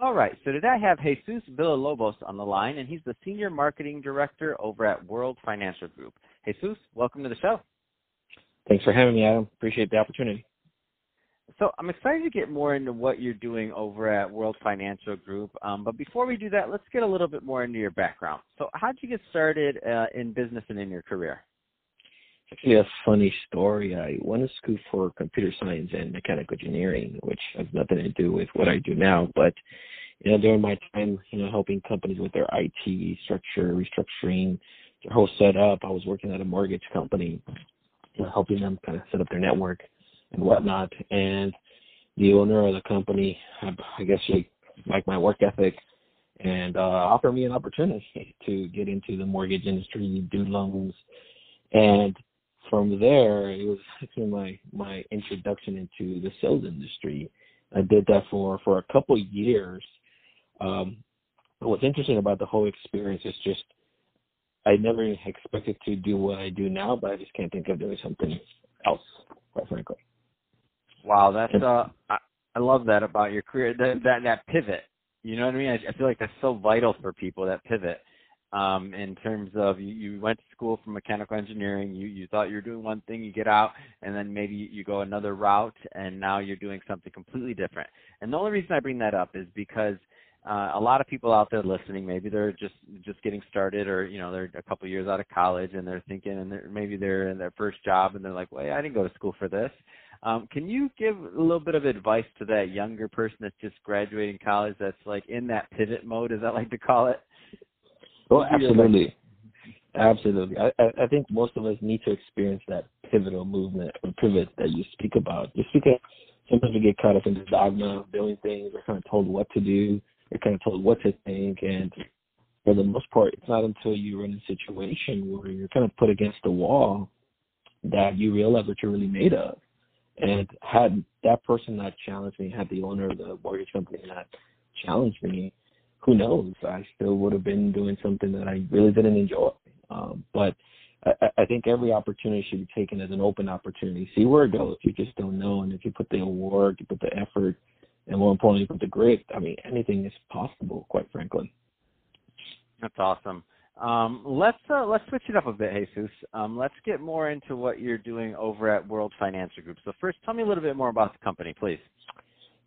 All right, so today I have Jesus Villalobos on the line, and he's the Senior Marketing Director over at World Financial Group. Jesus, welcome to the show. Thanks for having me, Adam. Appreciate the opportunity. So I'm excited to get more into what you're doing over at World Financial Group. Um, but before we do that, let's get a little bit more into your background. So how did you get started uh, in business and in your career? Actually a funny story. I went to school for computer science and mechanical engineering, which has nothing to do with what I do now. But you know, during my time, you know, helping companies with their IT structure, restructuring, their whole setup, I was working at a mortgage company, you know, helping them kind of set up their network and whatnot. And the owner of the company, I guess she liked my work ethic and uh, offered me an opportunity to get into the mortgage industry, do loans, and from there, it was actually my my introduction into the sales industry. I did that for for a couple of years. Um, what's interesting about the whole experience is just I never expected to do what I do now, but I just can't think of doing something else, quite frankly. Wow, that's uh, I, I love that about your career. That that that pivot. You know what I mean? I, I feel like that's so vital for people. That pivot um, in terms of you, you went to school for mechanical engineering, you, you thought you were doing one thing, you get out, and then maybe you go another route, and now you're doing something completely different. And the only reason I bring that up is because uh, a lot of people out there listening, maybe they're just just getting started, or you know they're a couple years out of college, and they're thinking, and they're, maybe they're in their first job, and they're like, "Wait, I didn't go to school for this." Um, can you give a little bit of advice to that younger person that's just graduating college, that's like in that pivot mode, as I like to call it? Oh, absolutely. Absolutely. I, I think most of us need to experience that pivotal movement or pivot that you speak about. Just because sometimes we get caught up in the dogma of doing things. We're kind of told what to do. We're kind of told what to think. And for the most part, it's not until you run a situation where you're kind of put against the wall that you realize what you're really made of. And had that person not challenged me, had the owner of the mortgage company not challenged me, who knows? I still would have been doing something that I really didn't enjoy. Um, but I, I think every opportunity should be taken as an open opportunity. See where it goes. You just don't know. And if you put the work, you put the effort, and more importantly, put the grit, I mean, anything is possible, quite frankly. That's awesome. Um, let's uh, let's switch it up a bit, Jesus. Um, let's get more into what you're doing over at World Financial Group. So first, tell me a little bit more about the company, please.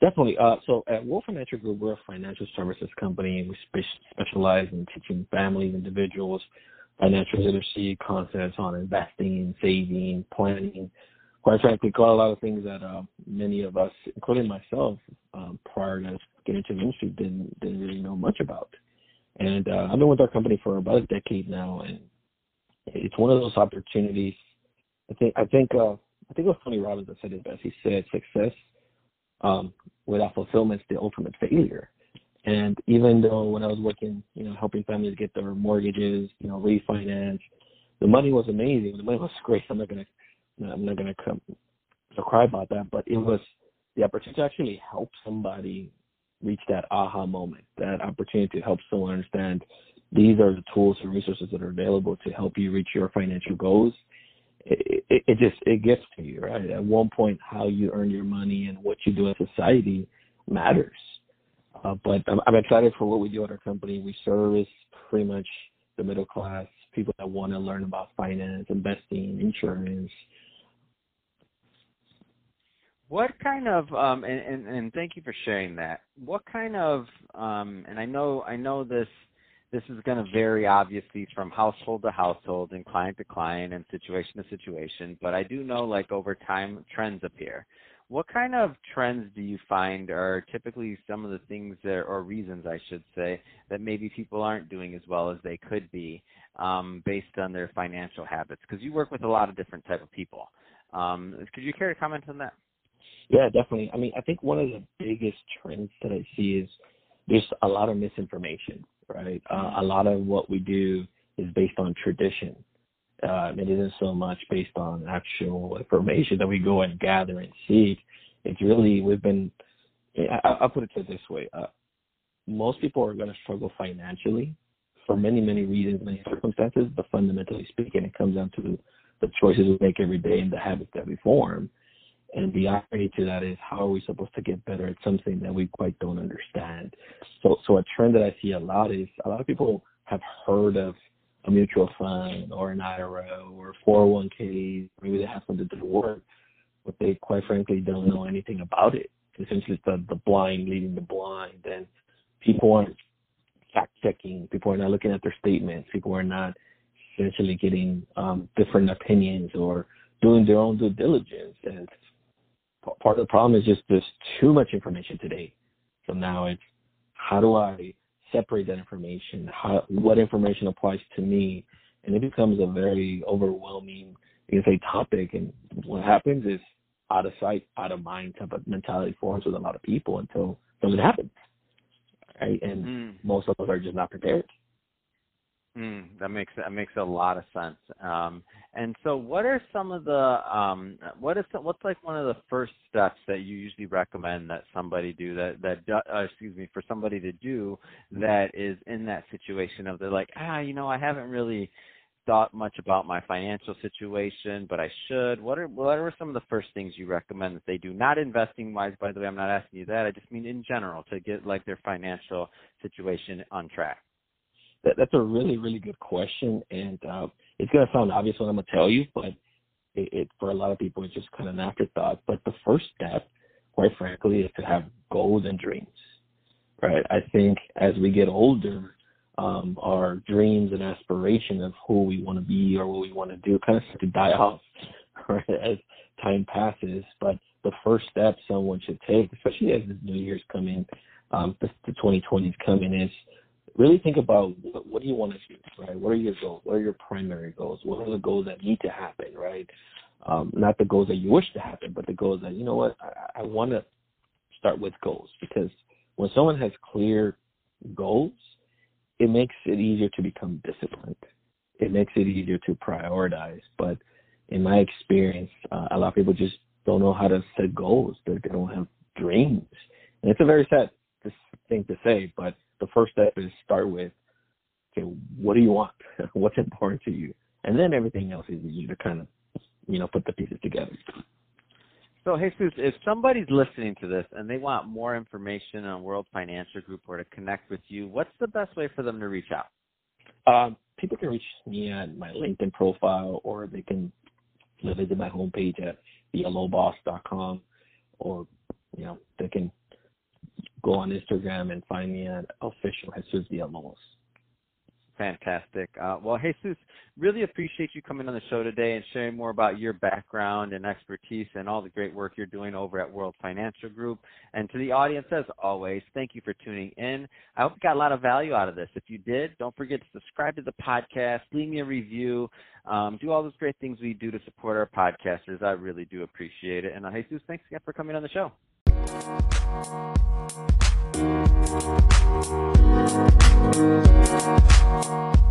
Definitely. Uh, so at World Financial Group, we're a financial services company. and We spe- specialize in teaching families, individuals, financial literacy concepts on investing, saving, planning. Quite frankly, quite a lot of things that uh, many of us, including myself, um, prior to getting into the industry, didn't didn't really know much about. And uh, I've been with our company for about a decade now, and it's one of those opportunities. I think I think uh, I think it was Tony Robbins that said it best. He said success um, without fulfillment is the ultimate failure. And even though when I was working, you know, helping families get their mortgages, you know, refinance, the money was amazing. The money was great. I'm not gonna, I'm not gonna come to cry about that, but it was the opportunity to actually help somebody reach that aha moment, that opportunity to help someone understand these are the tools and resources that are available to help you reach your financial goals it, it, just it gets to you, right? At one point, how you earn your money and what you do in society matters. Uh, but I'm, I'm excited for what we do at our company. We service pretty much the middle class, people that want to learn about finance, investing, insurance. What kind of um, and, and, and thank you for sharing that. What kind of um, and I know I know this this is going to vary obviously from household to household and client to client and situation to situation, but I do know like over time trends appear. What kind of trends do you find are typically some of the things that, or reasons I should say, that maybe people aren't doing as well as they could be um, based on their financial habits? Because you work with a lot of different type of people. Um, could you care to comment on that? Yeah, definitely. I mean, I think one of the biggest trends that I see is there's a lot of misinformation, right? Uh, a lot of what we do is based on tradition. Uh, it isn't so much based on actual information that we go and gather and seek. It's really we've been. I, I'll put it this way: uh, most people are going to struggle financially for many, many reasons, many circumstances. But fundamentally speaking, it comes down to the choices we make every day and the habits that we form. And the irony to that is how are we supposed to get better at something that we quite don't understand? So so a trend that I see a lot is a lot of people have heard of a mutual fund or an IRA or 401k. Maybe they have something to work, but they quite frankly don't know anything about it. Essentially, it's the, the blind leading the blind, and people aren't fact checking. People are not looking at their statements. People are not essentially getting um, different opinions or doing their own due diligence. And part of the problem is just there's too much information today. So now it's how do I separate that information? How what information applies to me? And it becomes a very overwhelming, you can say, topic. And what happens is out of sight, out of mind type of mentality forms with a lot of people until something happens. Right? And mm. most of us are just not prepared. Mm, that makes that makes a lot of sense. Um, and so, what are some of the um, what is some, what's like one of the first steps that you usually recommend that somebody do that that uh, excuse me for somebody to do that is in that situation of they're like ah you know I haven't really thought much about my financial situation, but I should. What are what are some of the first things you recommend that they do? Not investing wise, by the way. I'm not asking you that. I just mean in general to get like their financial situation on track. That, that's a really, really good question, and uh, it's going to sound obvious what I'm going to tell you, but it, it for a lot of people it's just kind of an afterthought. But the first step, quite frankly, is to have goals and dreams. Right? I think as we get older, um, our dreams and aspiration of who we want to be or what we want to do kind of start to die off right, as time passes. But the first step someone should take, especially as the new year's coming, um, the, the 2020 is coming, is really think about what, what do you want to do, right? What are your goals? What are your primary goals? What are the goals that need to happen, right? Um, not the goals that you wish to happen, but the goals that you know what I, I want to start with goals because when someone has clear goals, it makes it easier to become disciplined. It makes it easier to prioritize. But in my experience, uh, a lot of people just don't know how to set goals. They, they don't have dreams, and it's a very sad thing to say, but first step is start with, okay, what do you want? What's important to you? And then everything else is easy to kind of, you know, put the pieces together. So, Jesus, if somebody's listening to this and they want more information on World Financial Group or to connect with you, what's the best way for them to reach out? Um, people can reach me at my LinkedIn profile or they can visit my homepage at thealoboss.com or, you know, they can go on Instagram and find me at official Jesus Villalobos. Fantastic. Uh, well, Jesus, really appreciate you coming on the show today and sharing more about your background and expertise and all the great work you're doing over at World Financial Group. And to the audience, as always, thank you for tuning in. I hope you got a lot of value out of this. If you did, don't forget to subscribe to the podcast, leave me a review, um, do all those great things we do to support our podcasters. I really do appreciate it. And uh, Jesus, thanks again for coming on the show. Thank you.